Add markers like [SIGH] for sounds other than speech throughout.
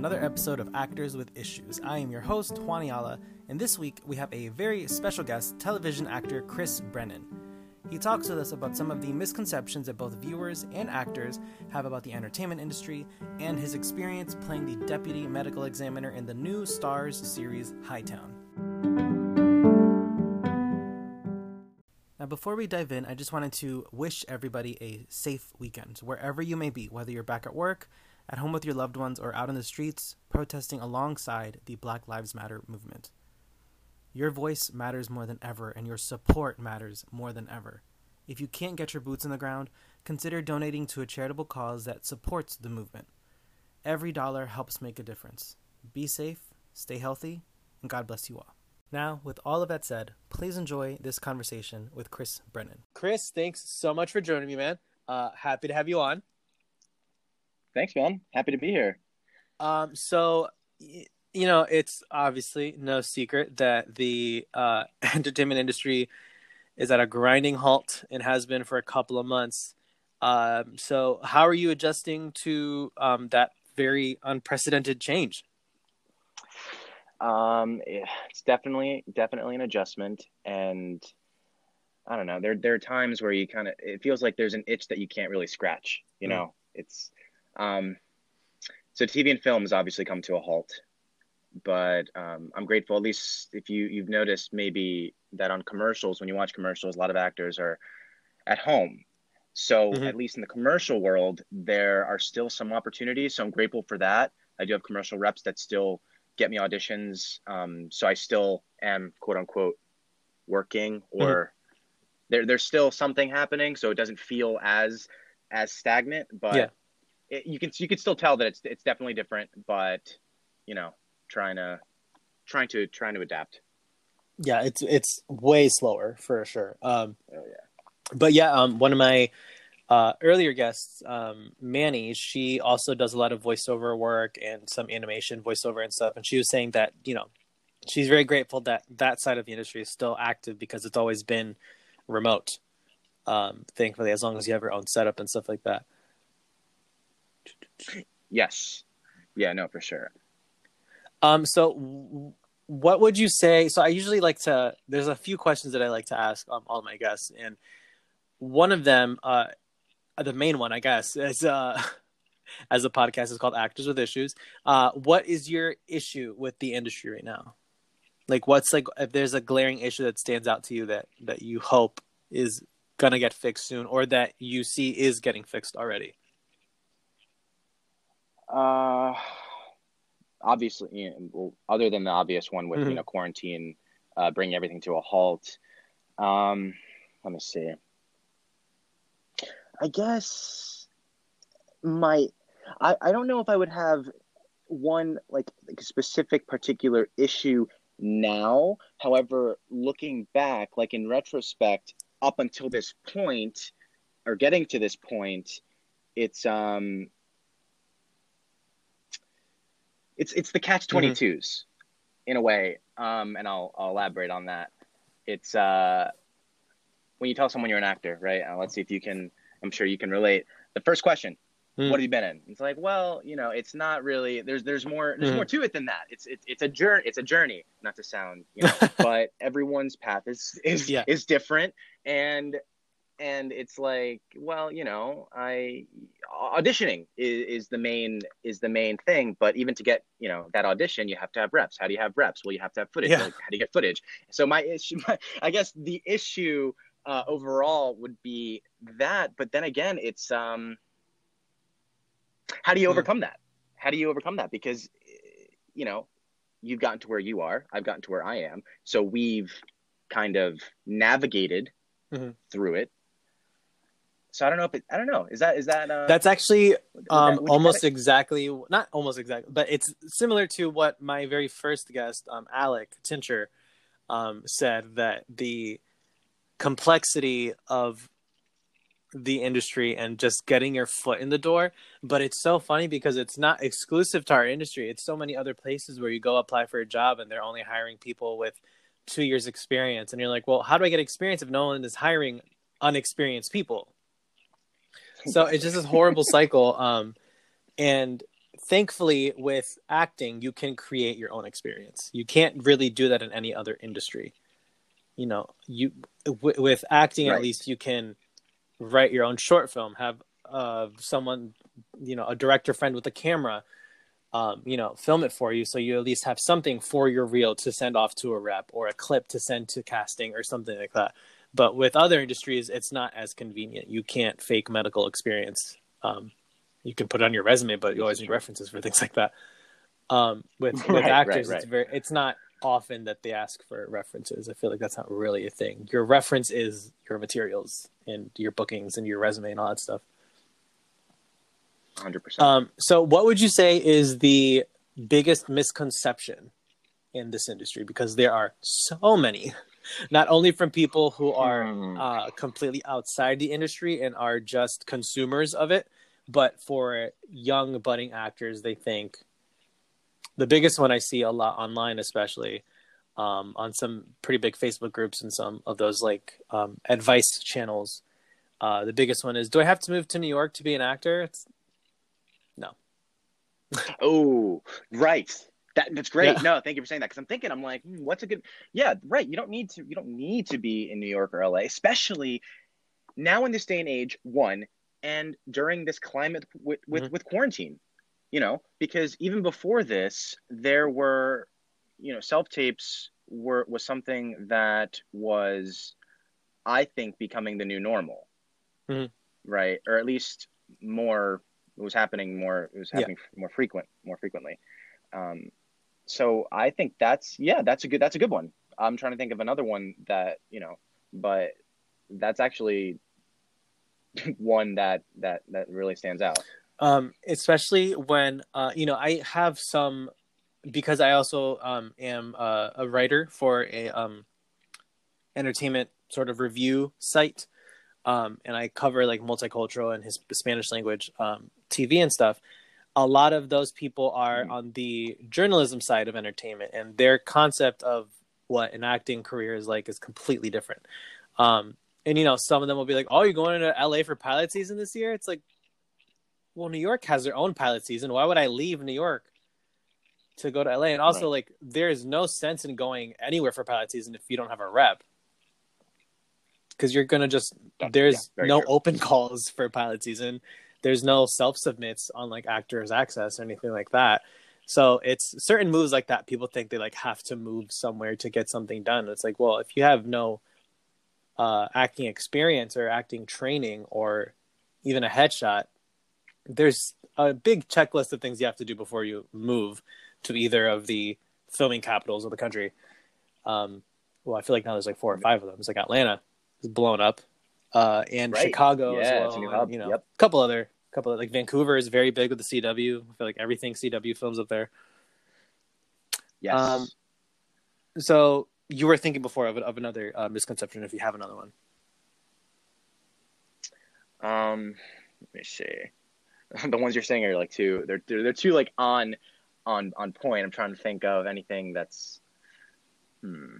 another episode of Actors with Issues. I am your host, Juan Ayala, and this week we have a very special guest, television actor Chris Brennan. He talks with us about some of the misconceptions that both viewers and actors have about the entertainment industry and his experience playing the deputy medical examiner in the new Starz series Hightown. Now, before we dive in, I just wanted to wish everybody a safe weekend, wherever you may be, whether you're back at work, at home with your loved ones, or out in the streets protesting alongside the Black Lives Matter movement. Your voice matters more than ever, and your support matters more than ever. If you can't get your boots on the ground, consider donating to a charitable cause that supports the movement. Every dollar helps make a difference. Be safe, stay healthy, and God bless you all. Now, with all of that said, please enjoy this conversation with Chris Brennan. Chris, thanks so much for joining me, man. Uh, happy to have you on. Thanks, man. Happy to be here. Um, so, you know, it's obviously no secret that the uh, [LAUGHS] entertainment industry is at a grinding halt and has been for a couple of months. Um, so, how are you adjusting to um, that very unprecedented change? Um, it's definitely definitely an adjustment, and I don't know. There there are times where you kind of it feels like there's an itch that you can't really scratch. You Mm. know, it's um, so TV and film has obviously come to a halt, but um, I'm grateful. At least if you you've noticed maybe that on commercials when you watch commercials, a lot of actors are at home. So Mhm. at least in the commercial world, there are still some opportunities. So I'm grateful for that. I do have commercial reps that still get me auditions. Um, so I still am quote unquote working or there, there's still something happening. So it doesn't feel as, as stagnant, but Yeah. It, you can, you can still tell that it's, it's definitely different, but you know, trying to, trying to, trying to adapt. Yeah, it's it's way slower for sure. Um, Oh yeah. but yeah, um, one of my uh, earlier guests, um, Manny, she also does a lot of voiceover work and some animation voiceover and stuff. And she was saying that you know she's very grateful that that side of the industry is still active because it's always been remote. Um, thankfully, as long as you have your own setup and stuff like that. Yes. Yeah, no, for sure. Um, so what would you say? So I usually like to. There's a few questions that I like to ask um, all my guests, and one of them, uh, the main one, I guess, [LAUGHS] is uh, as a podcast is called Actors with Issues. Uh, what is your issue with the industry right now? Like, what's like if there's a glaring issue that stands out to you that that you hope is gonna get fixed soon, or that you see is getting fixed already? Uh, obviously, you know, well, other than the obvious one with Mhm. you know quarantine, uh, bringing everything to a halt. Um, let me see. I guess my, I, I don't know if I would have one like, like specific particular issue now. However, looking back, like in retrospect, up until this point, or getting to this point, it's um it's it's the catch 22s in a way um and I'll I'll elaborate on that it's uh when you tell someone you're an actor right uh, let's see if you can I'm sure you can relate the first question Hmm. what have you been in it's like well you know it's not really there's there's more there's Mhm. more to it than that it's it's it's a journey it's a journey not to sound you know [LAUGHS] but everyone's path is is Yeah. is different and and it's like well you know i auditioning is, is the main is the main thing but even to get you know that audition you have to have reps. How do you have reps? Well you have to have footage. Yeah. Like, how do you get footage? So my issue [LAUGHS] my, i guess the issue uh, overall would be that but then again it's um how do you Hmm. overcome that? How do you overcome that? Because you know you've gotten to where you are. I've gotten to where i am. So we've kind of navigated Mhm. through it so i don't know if it i don't know. Is that is that uh That's actually that- um you almost exactly not almost exactly but it's similar to what my very first guest um alec tincher um said that the complexity of the industry and just getting your foot in the door but it's so funny because it's not exclusive to our industry. It's so many other places where you go apply for a job and they're only hiring people with two years experience and you're like well how do i get experience if no one is hiring unexperienced people so it's just this horrible cycle um and thankfully with acting you can create your own experience. You can't really do that in any other industry. You know you w- with acting right. at least you can write your own short film have uh, someone you know a director friend with a camera um, you know film it for you. So you at least have something for your reel to send off to a rep or a clip to send to casting or something like that but with other industries it's not as convenient you can't fake medical experience um, you can put it on your resume, but you always need references for things like that. Um, with [LAUGHS] with right, actors, right, right. it's very it's not often that they ask for references. I feel like that's not really a thing. Your reference is your materials and your bookings and your resume and all that stuff. Hundred percent. Um, so, what would you say is the biggest misconception in this industry? Because there are so many, not only from people who are hmm. uh, completely outside the industry and are just consumers of it, but for young budding actors, they think the biggest one I see a lot online, especially um, on some pretty big Facebook groups and some of those like um, advice channels. Uh, the biggest one is, do I have to move to New York to be an actor? It's no. oh, right. That, that's great. Yeah. No, thank you for saying that. Because I'm thinking, I'm like, hmm, what's a good? Yeah, right. You don't need to. You don't need to be in New York or LA, especially now in this day and age. One, and during this climate with with, mm-hmm. with quarantine you know because even before this there were you know self tapes were was something that was i think becoming the new normal mm-hmm. right or at least more it was happening more it was happening yeah. more frequent more frequently um so i think that's yeah that's a good that's a good one i'm trying to think of another one that you know but that's actually [LAUGHS] one that that that really stands out. Um, especially when uh, you know I have some because I also um, am a, writer for a um, entertainment sort of review site, um, and I cover like multicultural and his Spanish language um, TV and stuff. A lot of those people are mm-hmm. on the journalism side of entertainment, and their concept of what an acting career is like is completely different. Um, and you know, some of them will be like, "Oh, you're going to LA for pilot season this year?" It's like, well, New York has their own pilot season. Why would I leave New York to go to LA? And also, right. like, there is no sense in going anywhere for pilot season if you don't have a rep, because you're gonna just there's yeah, no true. open [LAUGHS] calls for pilot season. There's no self submits on like Actors Access or anything like that. So it's certain moves like that. People think they like have to move somewhere to get something done. It's like, well, if you have no uh, acting experience or acting training or even a headshot, there's a big checklist of things you have to do before you move to either of the filming capitals of the country. Um, well, I feel like now there's like four or five of them. It's like Atlanta is blown up, uh, and right. Chicago yeah, as well. And, you know, yep. a couple other, couple of, like Vancouver is very big with the CW. I feel like everything CW films up there. Yes. Um, so you were thinking before of, of another uh, misconception. If you have another one, um, let me see. [LAUGHS] the ones you're saying are like two. They're they're, they're too like on on on point. I'm trying to think of anything that's hmm.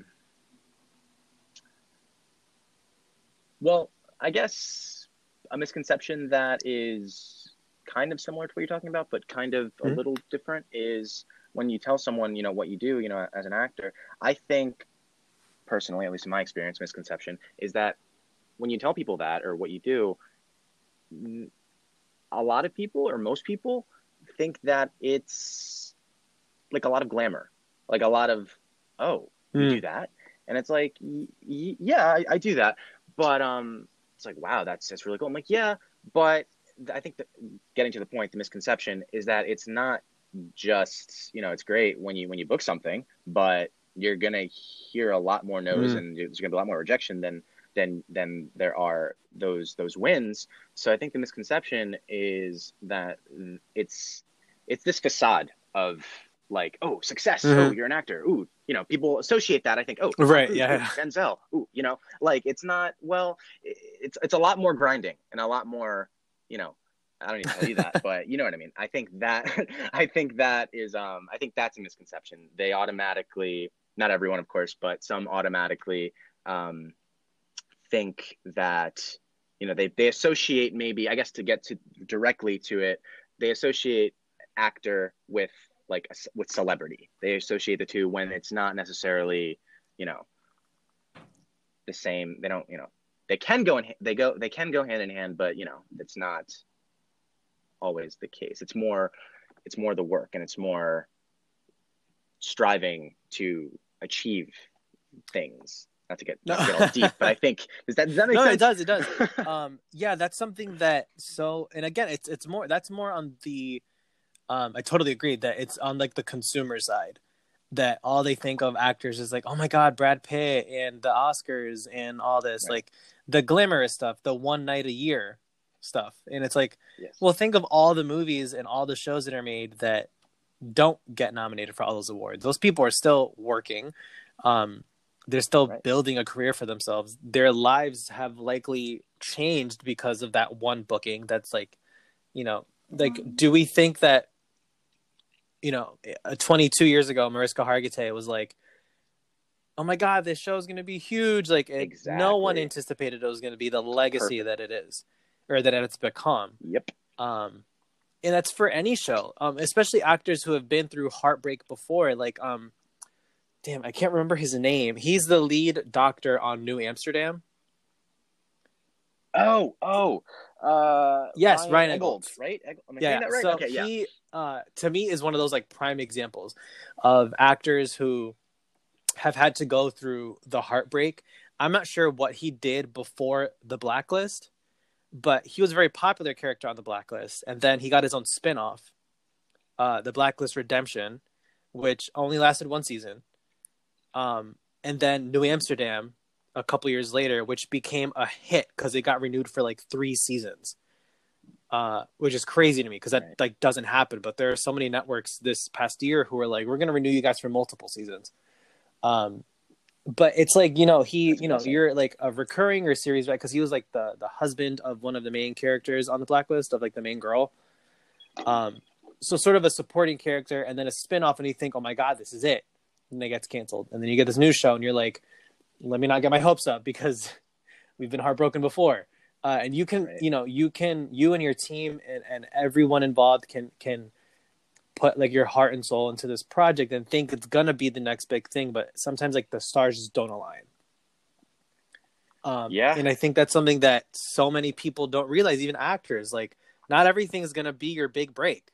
Well, I guess a misconception that is kind of similar to what you're talking about, but kind of mm-hmm. a little different is when you tell someone, you know, what you do, you know, as an actor. I think personally, at least in my experience, misconception is that when you tell people that or what you do, a lot of people or most people think that it's like a lot of glamour, like a lot of, oh, you mm. do that, and it's like, y- y- yeah, I, I, do that, but um, it's like, wow, that's that's really cool. I'm like, yeah, but I think that getting to the point, the misconception is that it's not just you know it's great when you when you book something, but you're gonna hear a lot more no's mm. and there's gonna be a lot more rejection than than than there are those those wins. So I think the misconception is that it's it's this facade of like oh success mm-hmm. oh you're an actor ooh you know people associate that I think oh right ooh, yeah ooh, Denzel ooh you know like it's not well it's it's a lot more grinding and a lot more you know I don't even tell you that, [LAUGHS] but you know what I mean. I think that [LAUGHS] I think that is um I think that's a misconception. They automatically not everyone, of course, but some automatically um, think that you know they they associate maybe I guess to get to directly to it, they associate actor with like a, with celebrity. They associate the two when it's not necessarily, you know, the same. They don't, you know, they can go in they go they can go hand in hand, but you know, it's not always the case. It's more it's more the work and it's more striving to achieve things not to get, not to get all [LAUGHS] deep, but I think does that does that make no, sense? it does. It does. [LAUGHS] um, yeah, that's something that so, and again, it's it's more that's more on the. Um, I totally agree that it's on like the consumer side, that all they think of actors is like, oh my god, Brad Pitt and the Oscars and all this, Right. like the glamorous stuff, the one night a year stuff, and it's like, Yes. well, think of all the movies and all the shows that are made that don't get nominated for all those awards. Those people are still working. Um, they're still Right. building a career for themselves. Their lives have likely changed because of that one booking. That's like, you know, like, do we think that, you know, uh, 22 years ago, Mariska Hargitay was like, oh my God, this show is going to be huge. Like, it, no one anticipated it was going to be the legacy that it is or that it's become Yep. um and that's for any show um especially actors who have been through heartbreak before like um damn i can't remember his name he's the lead doctor on new amsterdam Oh, oh. Uh, Yes, Ryan Eggold, Eggold. right? Egg- Am I yeah that right? so okay, yeah. he uh to me is one of those like prime examples of actors who have had to go through the heartbreak i'm not sure what he did before the blacklist but he was a very popular character on the blacklist and then he got his own spin-off uh the blacklist redemption which only lasted one season um and then new amsterdam a couple years later which became a hit because it got renewed for like three seasons uh, which is crazy to me because that Right. like doesn't happen. But there are so many networks this past year who are like, we're gonna renew you guys for multiple seasons. Um, but it's like you know he That's you know impressive. you're like a recurring or series right because he was like the the husband of one of the main characters on the blacklist of like the main girl. Um, so sort of a supporting character and then a spin-off and you think oh my god this is it and it gets canceled and then you get this new show and you're like let me not get my hopes up because [LAUGHS] we've been heartbroken before uh, and you can Right. you know you can you and your team and, and everyone involved can can put like your heart and soul into this project and think it's gonna be the next big thing but sometimes like the stars just don't align um, Yeah. and i think that's something that so many people don't realize even actors like not everything is gonna be your big break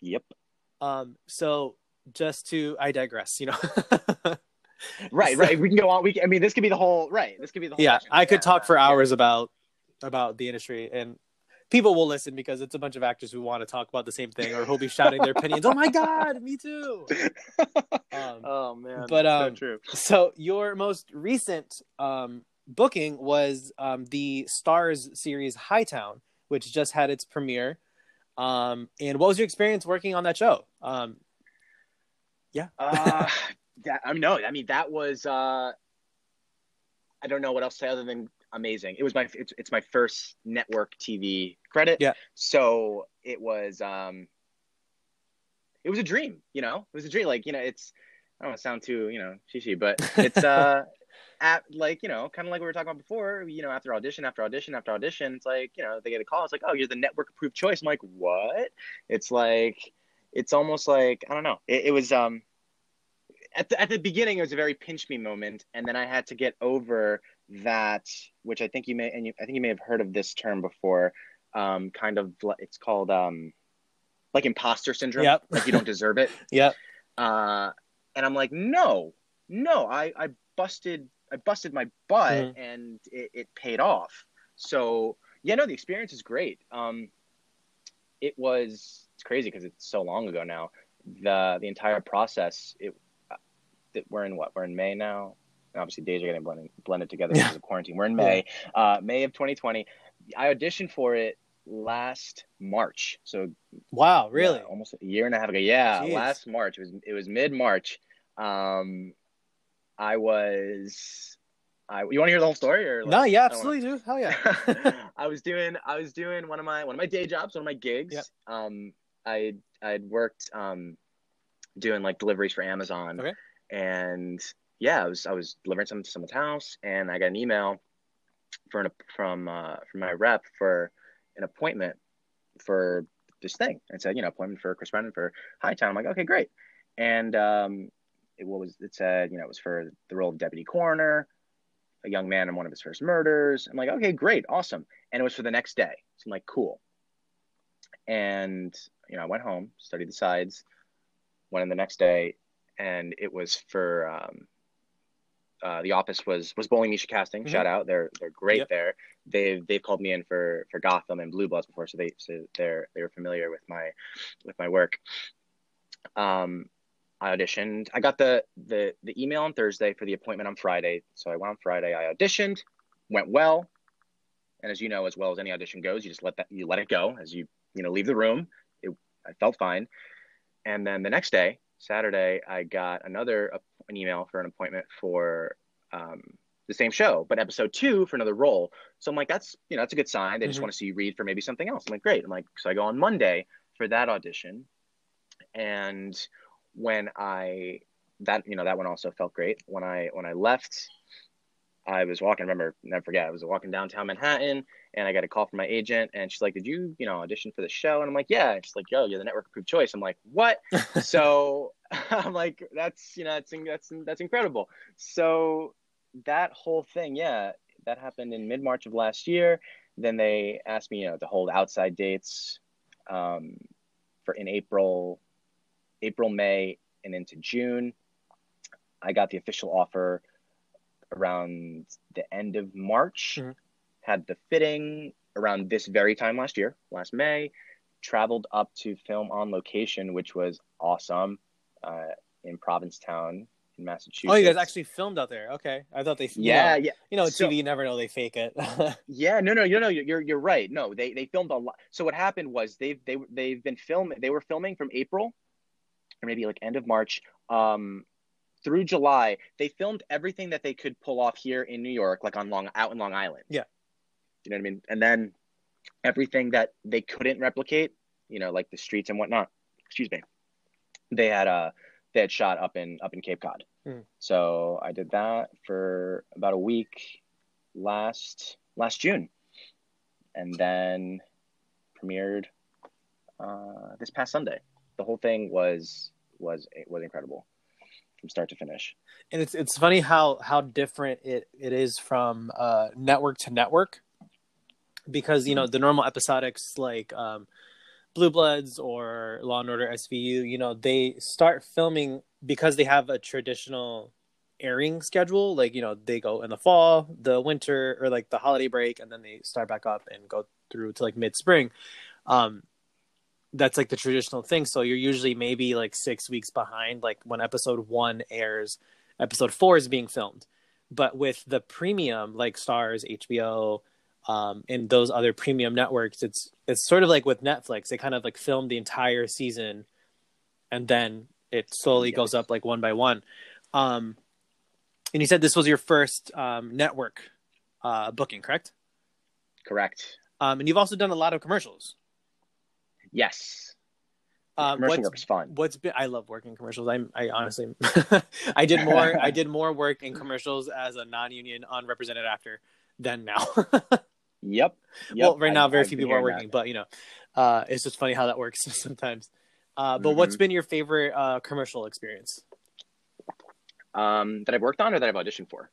Yep. um, so just to I digress, you know. [LAUGHS] Right, right. We can go on. We can, I mean, this could be the whole. Right. This could be the whole. yeah, section. I could Yeah, talk for yeah. hours about about the industry and people will listen because it's a bunch of actors who want to talk about the same thing or who'll be shouting their opinions. Oh my god, me too. [LAUGHS] Um, oh man. but, so um, true. so your most recent um, booking was um, the Starz series Hightown, which just had its premiere. Um, and what was your experience working on that show? Um, uh, that, I mean, no, I mean that was. uh I don't know what else to say other than amazing. It was my it's, it's my first network TV credit. Yeah. So it was um it was a dream, you know. It was a dream like, you know, it's I don't want to sound too, you know, shishi, but it's uh [LAUGHS] at like, you know, kind of like we were talking about before, you know, after audition after audition after audition, it's like, you know, they get a call, it's like, "Oh, you're the network approved choice." I'm like, "What?" It's like it's almost like, I don't know. It, it was um at the, at the beginning it was a very pinch me moment and then i had to get over that which i think you may and you, i think you may have heard of this term before um kind of it's called um like imposter syndrome. Yep. like you don't deserve it. [LAUGHS] Yeah, uh and i'm like no no i i busted i busted my butt Mhm. and it, it paid off. So yeah no the experience is great. Um it was it's crazy because it's so long ago now. The the entire process it that we're in what we're in may now and obviously days are getting blended blended together because of quarantine we're in may uh may of 2020 i auditioned for it last march so wow, really? yeah, almost a year and a half ago. Yeah, Jeez. last March. It was it was mid March. Um, I was. I you want to hear the whole story or? no, yeah, I absolutely, dude. Hell yeah. [LAUGHS] [LAUGHS] I was doing I was doing one of my one of my day jobs, one of my gigs. Yep. Um, I I'd worked um, doing like deliveries for Amazon. Okay. And yeah, I was I was delivering something to someone's house, and I got an email for from uh, from my rep for an appointment for this thing and said, you know, appointment for Chris Brennan for high Hightown. I'm like, okay, great. And um, it what was it said, you know, it was for the role of deputy coroner, a young man in one of his first murders. I'm like, okay, great, awesome. And it was for the next day. So I'm like, cool. And you know, I went home, studied the sides, went in the next day, and it was for um, uh, the office was was Bowling Misha Casting. Mm-hmm. Shout out, they're they're great yep. there. They've they've called me in for for Gotham and Blue Bloods before, so they so they're they were familiar with my with my work. Um, I auditioned. I got the the the email on Thursday for the appointment on Friday, so I went on Friday. I auditioned, went well, and as you know, as well as any audition goes, you just let that you let it go as you you know leave the room. It, I felt fine, and then the next day, Saturday, I got another an email for an appointment for um, the same show, but episode two for another role. So I'm like, that's you know that's a good sign. They mm-hmm. just want to see you read for maybe something else. I'm like, great. I'm like, so I go on Monday for that audition, and when I that you know that one also felt great. When I when I left, I was walking. Remember, never forget. I was walking downtown Manhattan, and I got a call from my agent, and she's like, "Did you you know audition for the show?" And I'm like, "Yeah." And she's like, "Yo, you're the network approved choice." I'm like, "What?" [LAUGHS] so [LAUGHS] I'm like, "That's you know that's that's that's incredible." So that whole thing, yeah, that happened in mid March of last year. Then they asked me, you know, to hold outside dates um, for in April April, May, and into June. I got the official offer around the end of March. Mm-hmm. Had the fitting around this very time last year, last May. Traveled up to film on location, which was awesome uh, in Provincetown in Massachusetts. Oh, you guys actually filmed out there? Okay, I thought they. Yeah, know, yeah. You know, so, TV, you never know they fake it. [LAUGHS] yeah, no, no, you know, you're you're right. No, they they filmed a lot. So what happened was they've they they've been filming. They were filming from April or maybe like end of March um, through July, they filmed everything that they could pull off here in New York, like on Long out in Long Island. Yeah, you know what I mean. And then everything that they couldn't replicate, you know, like the streets and whatnot. Excuse me. They had uh they had shot up in up in Cape Cod. Mm. So I did that for about a week last last June, and then premiered uh, this past Sunday the whole thing was was was incredible from start to finish. And it's it's funny how how different it, it is from uh, network to network because you know the normal episodics like um, Blue Bloods or Law and Order SVU, you know, they start filming because they have a traditional airing schedule. Like, you know, they go in the fall, the winter, or like the holiday break, and then they start back up and go through to like mid spring. Um, that's like the traditional thing. So you're usually maybe like six weeks behind, like when episode one airs, episode four is being filmed. But with the premium, like Starz, HBO, um, and those other premium networks, it's it's sort of like with Netflix. They kind of like film the entire season, and then it slowly yes. goes up like one by one. Um, and you said this was your first um, network uh, booking, correct? Correct. Um, and you've also done a lot of commercials. Yes. Um, commercial is fun. What's been? I love working commercials. I'm. I honestly, [LAUGHS] I did more. I did more work in commercials as a non-union, unrepresented actor than now. [LAUGHS] yep. yep. Well, right now, very I, few people are working, that. but you know, uh, it's just funny how that works [LAUGHS] sometimes. Uh, but mm-hmm. what's been your favorite uh, commercial experience? Um, that I've worked on or that I've auditioned for?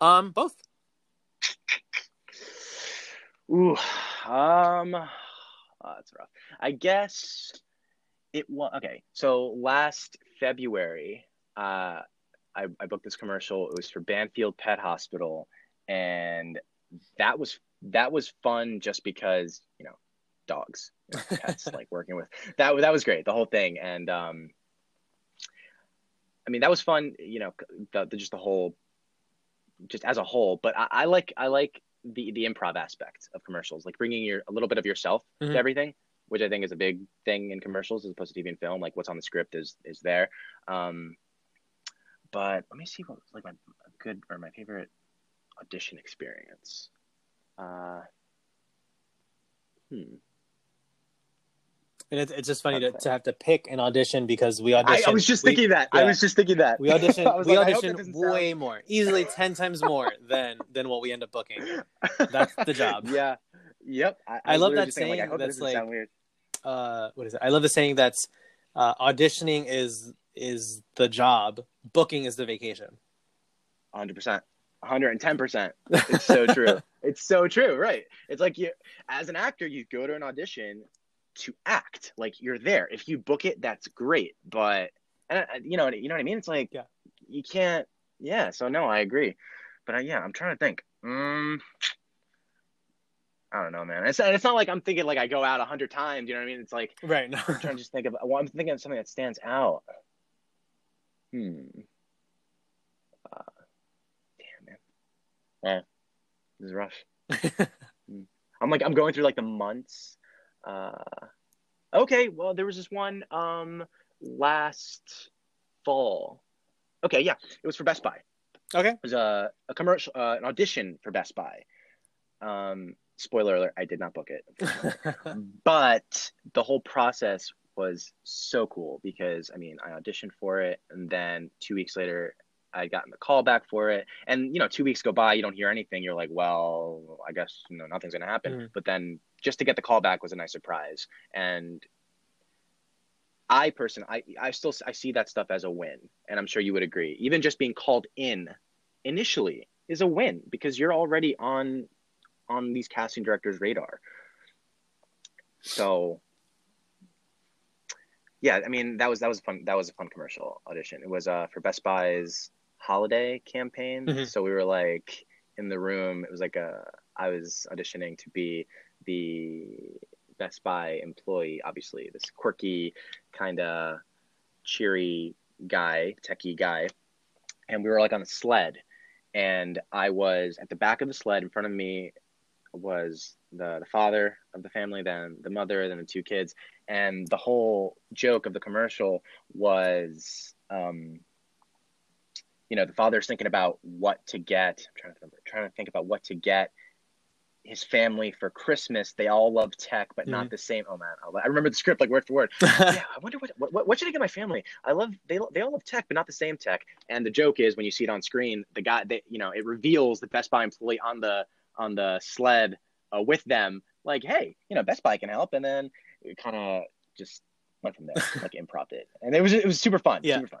Um, both. [SIGHS] Ooh, um, [SIGHS] Oh, that's rough. I guess it was okay. So last February, uh, I, I booked this commercial. It was for Banfield Pet Hospital, and that was that was fun just because you know dogs, you know, [LAUGHS] pets, like working with that. That was great. The whole thing, and um, I mean that was fun. You know, the, the just the whole, just as a whole. But I, I like I like the the improv aspect of commercials, like bringing your a little bit of yourself mm-hmm. to everything, which I think is a big thing in commercials as opposed to TV and film. Like what's on the script is is there. Um, but let me see what like my good or my favorite audition experience. Uh, hmm. And it's, it's just funny to, to have to pick an audition because we audition. I, I was just thinking that. Yeah, I was just thinking that. We audition. [LAUGHS] we like, audition way sound... more, easily ten times more [LAUGHS] than than what we end up booking. [LAUGHS] That's the job. Yeah. Yep. I, I, I love that saying. Like, that's like uh, what is it? I love the saying that's uh, auditioning is is the job, booking is the vacation. 100%. 110%. It's so [LAUGHS] true. it's so true, right? It's like you as an actor, you go to an audition to act. Like you're there. If you book it, that's great, but and uh, you know, you know what I mean? It's like Yeah. you can't yeah, so no, I agree. But I, yeah, I'm trying to think. Mm, I don't know, man. It's it's not like I'm thinking like I go out a hundred times. You know what I mean? It's like Right. No. I'm trying to just think of. Well, I'm thinking of something that stands out. Hmm. Uh, damn man. Yeah. This is rough. Hmm. [LAUGHS] I'm like I'm going through like the months. Uh. Okay. Well, there was this one um last fall. Okay. Yeah. It was for Best Buy okay. it was a, a commercial uh, an audition for Best Buy. Um, spoiler alert: I did not book it, [LAUGHS] but the whole process was so cool because I mean I auditioned for it, and then two weeks later I gotten the call back for it, and you know two weeks go by, you don't hear anything. You're like, well, I guess you know nothing's gonna happen. Mhm. But then just to get the call back was a nice surprise, and I person I I still I see that stuff as a win, and I'm sure you would agree. Even just being called in initially is a win because you're already on on these casting directors' radar. So yeah, I mean that was that was a fun that was a fun commercial audition. It was uh for Best Buy's holiday campaign. Mhm. So we were like in the room. It was like a I was auditioning to be the Best Buy employee, obviously this quirky kind of cheery guy, techie guy, and we were like on a sled, and I was at the back of the sled. In front of me was the the father of the family, then the mother, then the two kids, and the whole joke of the commercial was. Um, you know, the father's thinking about what to get. I'm trying to remember, trying to think about what to get his family for Christmas. They all love tech, but not the same. Oh man, I remember the script like word for word [LAUGHS] yeah, I wonder what, what what should I get my family? I love they they all love tech, but not the same tech. And the joke is when you see it on screen, the guy that you know it reveals the Best Buy employee on the on the sled uh, with them, like hey, you know Best Buy can help, and then it kind of just went from there, like improv it, and it was it was super fun, Yeah. super fun.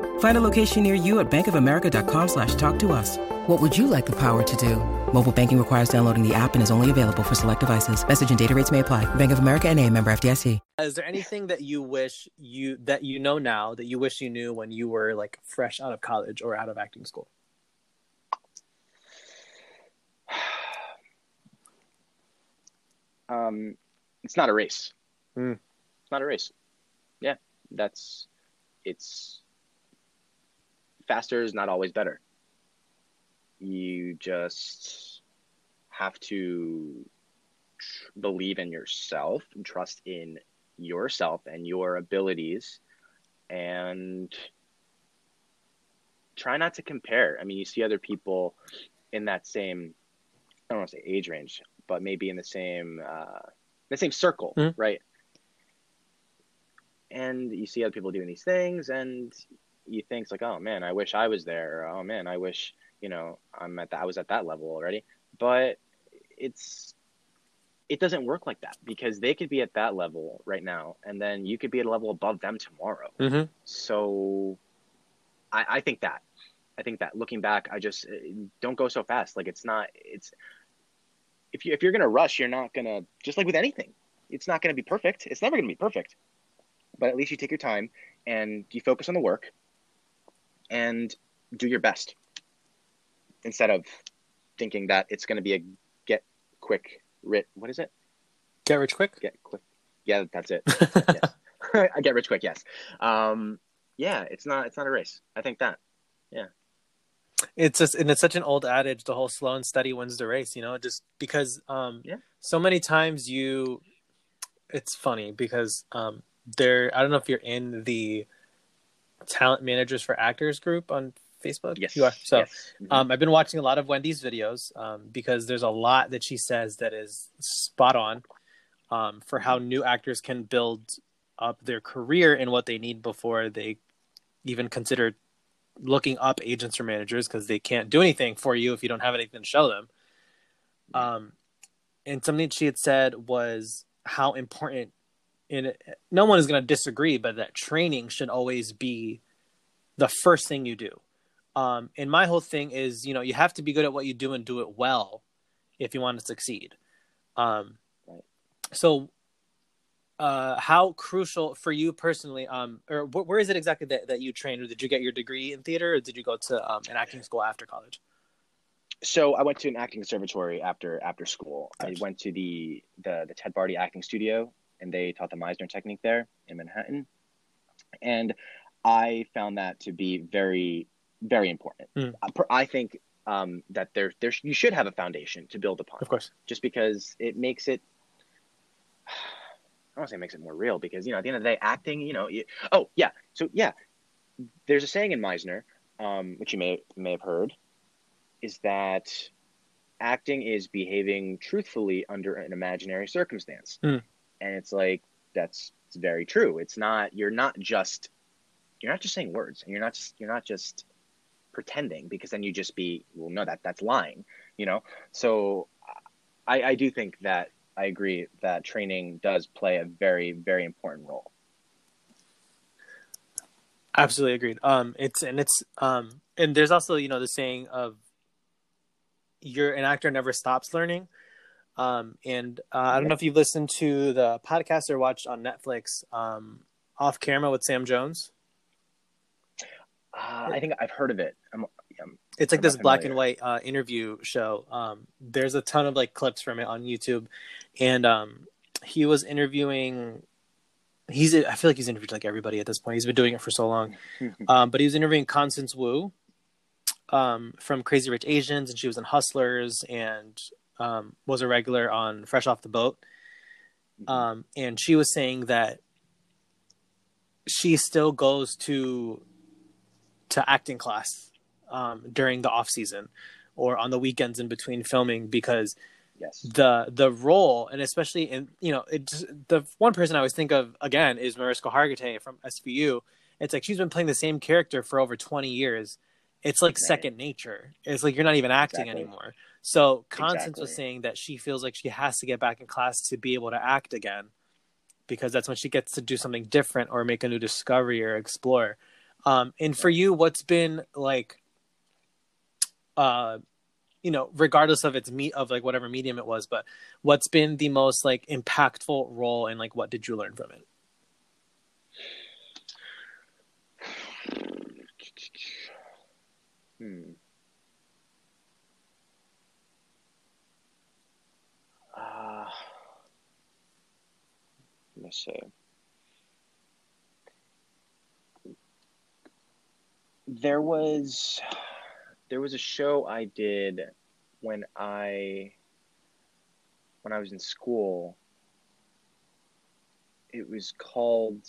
Find a location near you at bankofamerica.com slash talk to us. What would you like the power to do? Mobile banking requires downloading the app and is only available for select devices. Message and data rates may apply. Bank of America and a member FDIC. Is there anything that you wish you that you know now that you wish you knew when you were like fresh out of college or out of acting school? [SIGHS] Um, it's not a race. Mm. It's not a race. Yeah, that's it's faster is not always better. You just have to tr- believe in yourself and trust in yourself and your abilities and try not to compare. I mean, you see other people in that same I don't want to say age range, but maybe in the same uh, the same circle, Mhm. right? And you see other people doing these things, and you think it's like, oh man, I wish I was there. Or, oh man, I wish you know I'm at that. I was at that level already. But it's it doesn't work like that because they could be at that level right now, and then you could be at a level above them tomorrow. Mm-hmm. So I, I think that. I think that looking back, I just uh, don't go so fast. Like it's not. It's if you if you're gonna rush, you're not gonna just like with anything. It's not gonna be perfect. It's never gonna be perfect. But at least you take your time and you focus on the work and do your best instead of thinking that it's gonna be a get quick writ. What is it? Get rich quick. Get quick. Yeah, that's it. [LAUGHS] yes. [LAUGHS] I get rich quick. Yes. Um, yeah, it's not. It's not a race. I think that. Yeah. It's just and it's such an old adage the whole slow and steady wins the race you know just because um Yeah. so many times you it's funny because um there i don't know if you're in the talent managers for actors group on Facebook? Yes. You are. So yes. Mhm. um, I've been watching a lot of Wendy's videos um, because there's a lot that she says that is spot on um, for how new actors can build up their career and what they need before they even consider looking up agents or managers because they can't do anything for you if you don't have anything to show them. Um, and something she had said was how important and no one is going to disagree, but that training should always be the first thing you do. Um, and my whole thing is, you know, you have to be good at what you do and do it well if you want to succeed. Um, Right. So, uh, how crucial for you personally, um, or wh- where is it exactly that, that you trained, or did you get your degree in theater, or did you go to um, an acting school after college? So I went to an acting conservatory after after school. I went to the the the Ted Barty acting studio, and they taught the Meisner technique there in Manhattan, and I found that to be very very important. Mm. I think um, that there there you should have a foundation to build upon, Of course. just because it makes it. [SIGHS] I don't want to say it makes it more real because you know at the end of the day, acting. You know, you, oh yeah, so yeah, there's a saying in Meisner, um, which you may may have heard, is that acting is behaving truthfully under an imaginary circumstance, Hmm. And it's like that's it's very true. It's not you're not just you're not just saying words, and you're not just you're not just pretending because then you just be well no that that's lying, you know. So I I do think that I agree that training does play a very very important role. Absolutely agreed. Um, it's and it's um, and there's also you know the saying of you're an actor never stops learning. Um, and uh, I don't know if you've listened to the podcast or watched on Netflix, um, off camera with Sam Jones. Uh, I think I've heard of it. I'm, I'm It's like I'm this black and white uh, interview show. Um, there's a ton of like clips from it on YouTube, and um, he was interviewing. He's I feel like he's interviewed like everybody at this point. He's been doing it for so long. [LAUGHS] Um, but he was interviewing Constance Wu um, from Crazy Rich Asians, and she was in Hustlers and um, was a regular on Fresh Off the Boat. Um, and she was saying that she still goes to to acting class um, during the off season or on the weekends in between filming because yes. the the role and especially in you know it just, the one person I always think of again is Mariska Hargitay from SVU. It's like she's been playing the same character for over twenty years. It's like Right. second nature. It's like you're not even acting Exactly. anymore. So Constance was saying that she feels like she has to get back in class to be able to act again, because that's when she gets to do something different or make a new discovery or explore. Um, and for you, what's been like, uh, you know, regardless of its meat of like whatever medium it was, but what's been the most like impactful role and like what did you learn from it? [SIGHS] Hmm. Let me see. There was there was a show I did when I when I was in school. It was called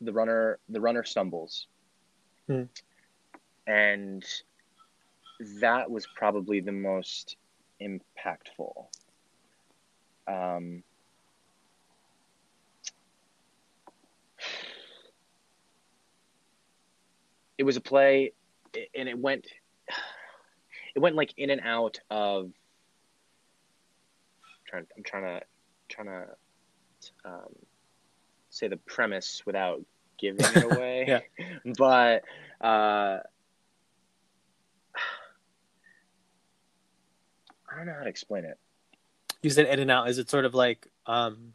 The Runner The Runner Stumbles. Hmm. And that was probably the most impactful. Um, it was a play, and it went, it went like in and out of. Trying, I'm trying to, trying to, um, say the premise without giving it away. [LAUGHS] Yeah. [LAUGHS] But uh, I don't know how to explain it. You said in and out. Is it sort of like um,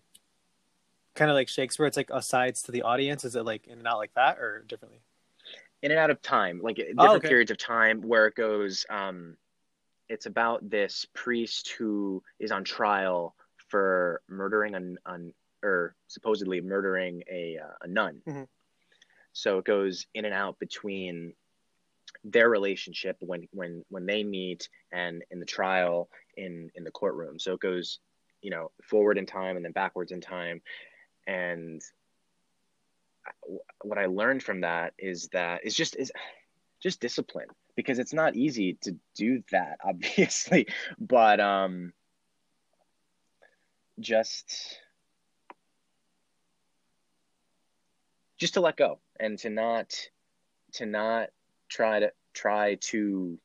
kind of like Shakespeare? It's like asides to the audience. Is it like in and out like that or differently? In and out of time, like different Oh, okay. periods of time where it goes. Um, it's about this priest who is on trial for murdering an, an or supposedly murdering a uh, a nun. Mhm. So it goes in and out between their relationship when when when they meet and in the trial in in the courtroom. So it goes, you know, forward in time and then backwards in time, and what I learned from that is that it's just is just discipline. because it's not easy to do that, [LAUGHS] obviously. But um, just just to let go and to not to not try to try too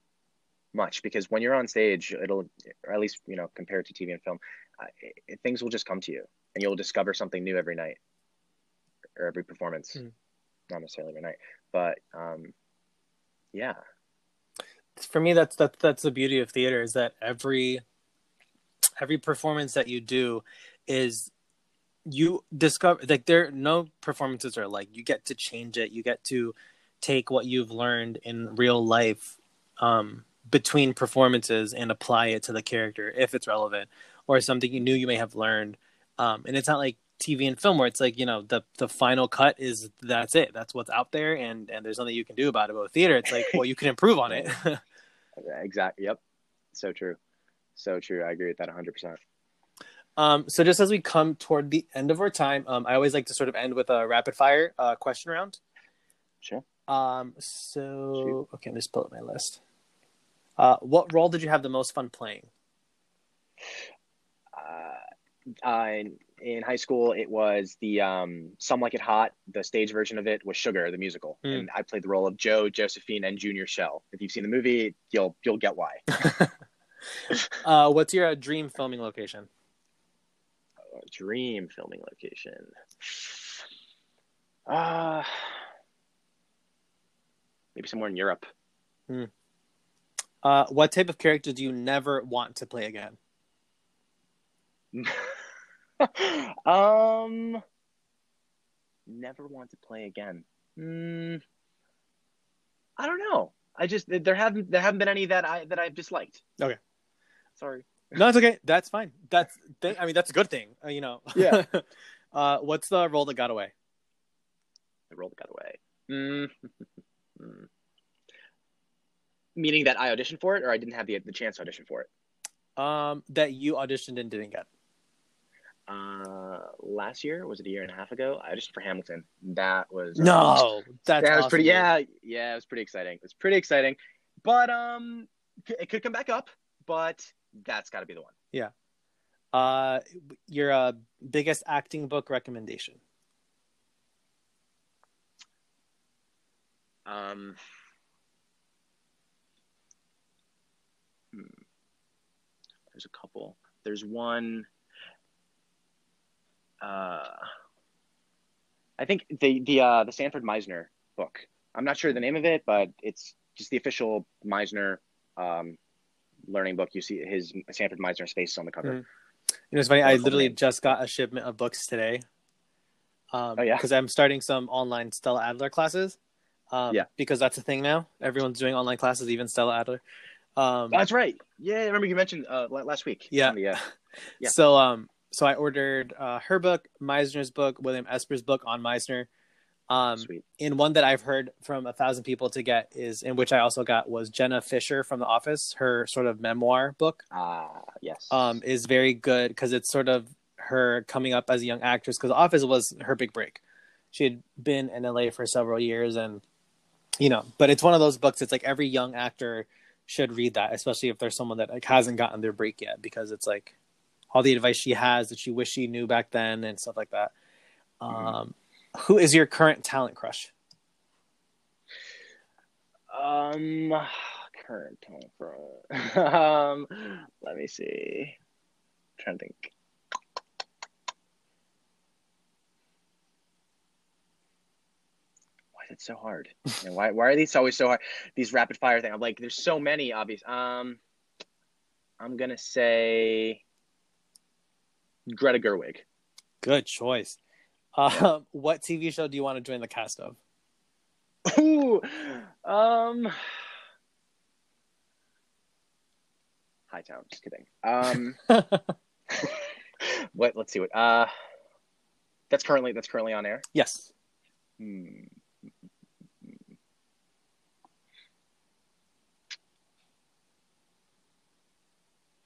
much because when you're on stage it'll or at least you know compared to tv and film uh, it, things will just come to you and you'll discover something new every night or every performance. Mm. not necessarily every night but um yeah. For me that's that that's the beauty of theater is that every every performance that you do is you discover like there no performances are like you get to change it. You get to take what you've learned in real life um, between performances and apply it to the character if it's relevant or something you knew you may have learned. Um, and it's not like tv and film where it's like you know the the final cut is that's it that's what's out there and and there's nothing you can do about it but with theater it's like well you can improve on it [LAUGHS] [LAUGHS] exactly yep so true so true i agree with that 100% um, so just as we come toward the end of our time, um, I always like to sort of end with a rapid fire uh, question round. Sure. Um, so Shoot. okay, let me just pull up my list. Uh, what role did you have the most fun playing? Uh, uh, in high school, it was the um, "Some Like It Hot." The stage version of it was Sugar, the musical, mm. and I played the role of Joe, Josephine, and Junior Shell. If you've seen the movie, you'll you'll get why. [LAUGHS] uh, what's your uh, dream filming location? dream filming location. Uh, maybe somewhere in Europe. Hmm. Uh, what type of character do you never want to play again? [LAUGHS] [LAUGHS] um, never want to play again. Mm, I don't know. I just there haven't there haven't been any that I that I've disliked. Okay. Sorry. No, it's okay. That's fine. That's I mean that's a good thing. Uh, you know. Yeah. [LAUGHS] uh, what's the role that got away? The role that got away. Mm. [LAUGHS] Meaning that I auditioned for it, or I didn't have the the chance to audition for it. Um, that you auditioned and didn't get. Uh, last year was it a year and a half ago? I just for Hamilton. That was uh, no, that's that was pretty. Yeah, yeah, it was pretty exciting. It was pretty exciting, but um, it could come back up. But that's got to be the one. Yeah. Uh, your uh, biggest acting book recommendation? Um, hmm. There's a couple. There's one. Uh, I think the the uh, the Sanford Meisner book. I'm not sure the name of it, but it's just the official Meisner um, learning book, you see his Sanford Meisner's face on the cover. Mm. You know, it's funny. I literally just got a shipment of books today. Um, oh yeah, because I'm starting some online Stella Adler classes. Um, yeah, because that's a thing now. Everyone's doing online classes, even Stella Adler. Um, that's right. Yeah, I remember you mentioned uh, last week. Yeah. Uh, [LAUGHS] yeah. So um, so I ordered uh, her book, Meisner's book, William Esper's book on Meisner, um, Sweet. In one that I've heard from a thousand people to get is in which I also got was Jenna Fischer from The Office. Her sort of memoir book. Ah, uh, yes. Um, is very good because it's sort of her coming up as a young actress because The Office was her big break. She had been in LA for several years and you know, but it's one of those books. It's like every young actor should read that, especially if there's someone that like hasn't gotten their break yet, because it's like all the advice she has that she wish she knew back then and stuff like that. Mm-hmm. Um, who is your current talent crush? Um, current talent crush. [LAUGHS] um, let me see. I'm trying to think. Why is it so hard? [LAUGHS] And why why are these always so hard? These rapid fire things. I'm like, there's so many obvious. Um, I'm gonna say Greta Gerwig. Good choice. Uh, [LAUGHS] what TV show do you want to join the cast of? Ooh, um, Hightown. Just kidding. Um, [LAUGHS] what? Let's see what. Uh, that's currently that's currently on air. Yes. Hmm.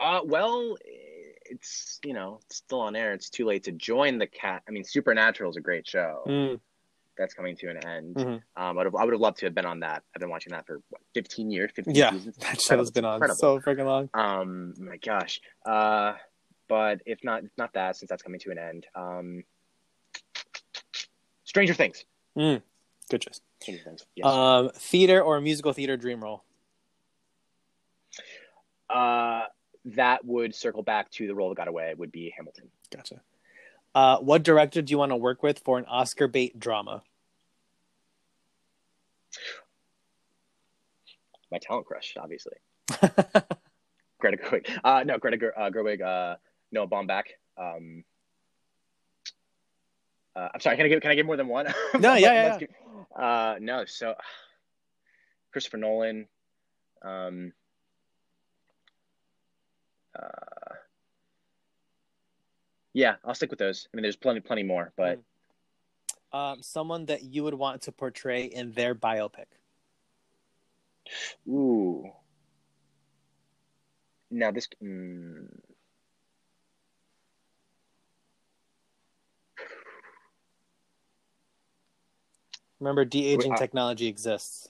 Uh, well, it's you know it's still on air. It's too late to join the cat. I mean, Supernatural is a great show. Mm. that's coming to an end. Mhm. Um, I would have, I would have loved to have been on that. I've been watching that for what, 15 years, 15 Yeah, seasons. that show has been on Incredible. so freaking long. Um, my gosh. Uh, but if not, if not that, since that's coming to an end, um, Stranger Things. Mm, good choice. Stranger Things. Yes. Um, theater or musical theater dream role? uh, that would circle back to the role that got away. Would be Hamilton. Gotcha. Uh, what director do you want to work with for an Oscar bait drama? My talent crush, obviously. [LAUGHS] Greta Gerwig. Uh, no, Greta Ger- uh, Gerwig. Uh, Noah Baumbach. Um, uh, I'm sorry. Can I give Can I give more than one? [LAUGHS] No, yeah, yeah, give- Uh, no. So, Christopher Nolan. Um, uh, yeah, I'll stick with those. I mean, there's plenty, plenty more, but um, someone that you would want to portray in their biopic. ooh. Now this. Mm, Remember, de aging technology exists.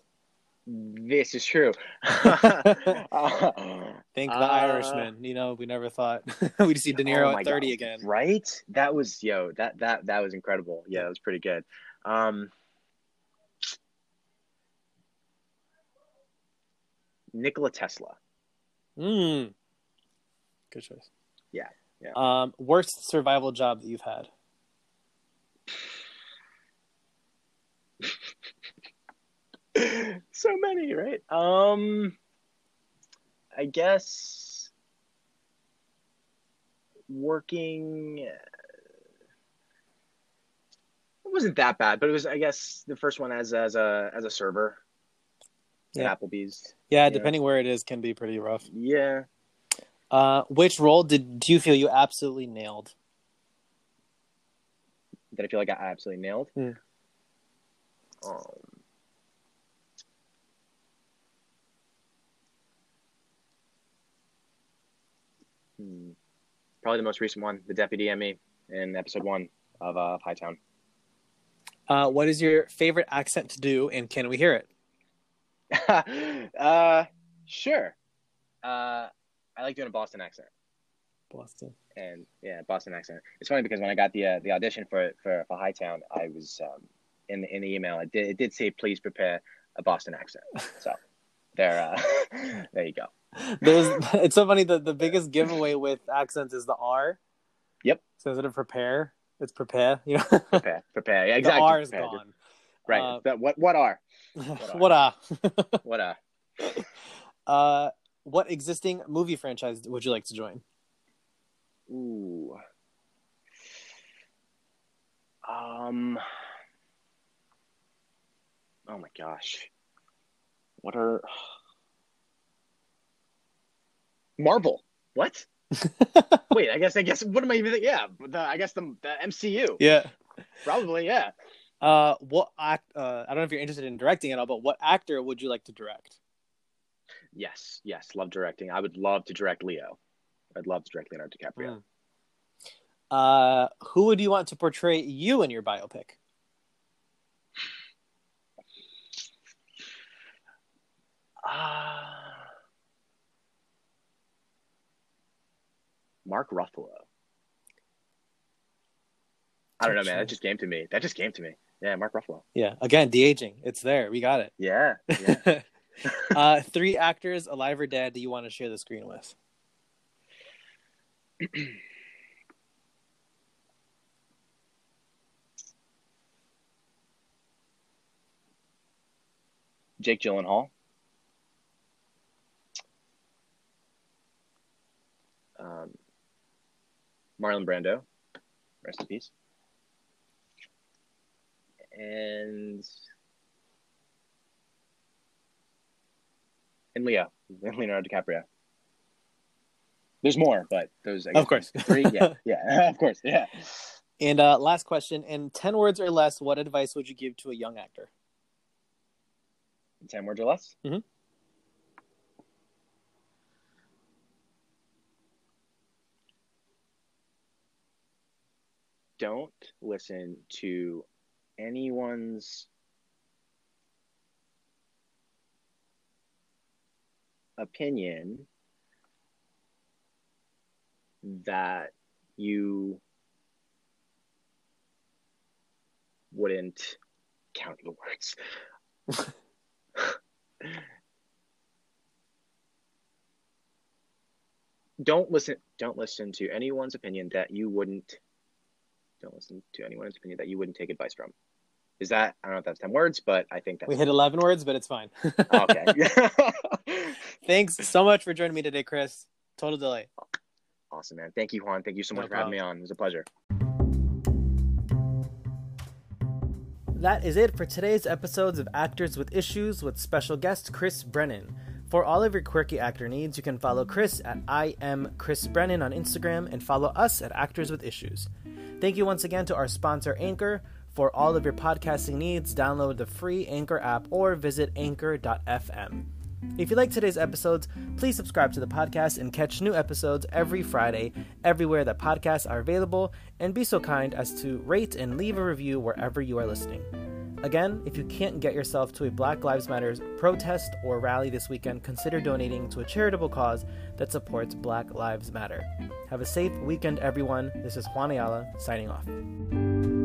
this is true. [LAUGHS] [LAUGHS] [LAUGHS] Think the Uh, Irishman. You know, we never thought [LAUGHS] we'd see De Niro Oh at 30 God. again. Right? That was yo, that that that was incredible. Yeah, it was pretty good. Um Nikola Tesla. Hmm. Good choice. Yeah, yeah. Um, worst survival job that you've had? [LAUGHS] so many, right? Um I guess working it wasn't that bad, but it was I guess the first one as as a as a server Yeah. at Applebee's. Yeah, depending where it is, can be pretty rough. Yeah. Uh, which role did do you feel you absolutely nailed? that I feel like I absolutely nailed. Hmm. Um, hmm. Probably the most recent one, the deputy ME in episode one of uh, Hightown. Uh, what is your favorite accent to do, and can we hear it? [LAUGHS] uh, sure. Uh, I like doing a Boston accent. Boston. and yeah, Boston accent. It's funny because when I got the uh, the audition for for for Hightown, I was um, in the in the email. It did it did say please prepare a Boston accent. So there, uh, [LAUGHS] there you go. There's, [LAUGHS] [LAUGHS] it's so funny. The the biggest giveaway with accents is the R. Yep. So instead of prepare, it's prepare. You know, [LAUGHS] Prepare, prepare. Yeah, exactly. the. R is prepare. gone. Right. Uh, That- what what are what uh? what are? uh, what existing movie franchise would you like to join? Ooh. Um. Oh my gosh. What are Marvel? What? [LAUGHS] Wait, I guess I guess what am I even? Yeah, the, I guess the the MCU. Yeah. Probably, yeah. Uh, what act? Uh, I don't know if you're interested in directing at all, but what actor would you like to direct? Yes, yes. Love directing. I would love to direct Leo. I'd love to direct Leonardo DiCaprio. Mm. Uh, who would you want to portray you in your biopic? Ah. [SIGHS] Mark Ruffalo. I don't know, man. That just came to me. That just came to me. Yeah, Mark Ruffalo. Yeah, again, de aging. It's there. We got it. Yeah. yeah. [LAUGHS] uh, three actors, alive or dead, that you want to share the screen with? [CLEARS THROAT] Jake Gyllenhaal. Um, Marlon Brando. Rest in peace. And and Leo, and [LAUGHS] Leonardo DiCaprio. There's more, but those I Of course. [LAUGHS] three. Yeah, yeah, [LAUGHS] of course, yeah. And uh, last question: in ten words or less, what advice would you give to a young actor? Ten words or less. Mhm. Don't listen to anyone's opinion that you wouldn't count your words. [LAUGHS] don't listen don't listen to anyone's opinion that you wouldn't don't listen to anyone's opinion that you wouldn't take advice from. Is that I don't know if that's ten words, but I think that's We hit eleven words, but it's fine. Oh, okay. [LAUGHS] [LAUGHS] Thanks so much for joining me today, Chris. Total delay. awesome, man. Thank you, Juan. Thank you so much No for having me on. It was a pleasure. That is it for today's episodes of Actors with Issues with special guest Chris Brennan. For all of your quirky actor needs, you can follow Chris at I am Chris Brennan on Instagram and follow us at Actors with Issues. Thank you once again to our sponsor Anchor. For all of your podcasting needs, download the free Anchor app or visit anchor.fm. If you like today's episodes, please subscribe to the podcast and catch new episodes every Friday, everywhere that podcasts are available, and be so kind as to rate and leave a review wherever you are listening. Again, if you can't get yourself to a Black Lives Matter protest or rally this weekend, consider donating to a charitable cause that supports Black Lives Matter. Have a safe weekend, everyone. This is Juan Ayala signing off.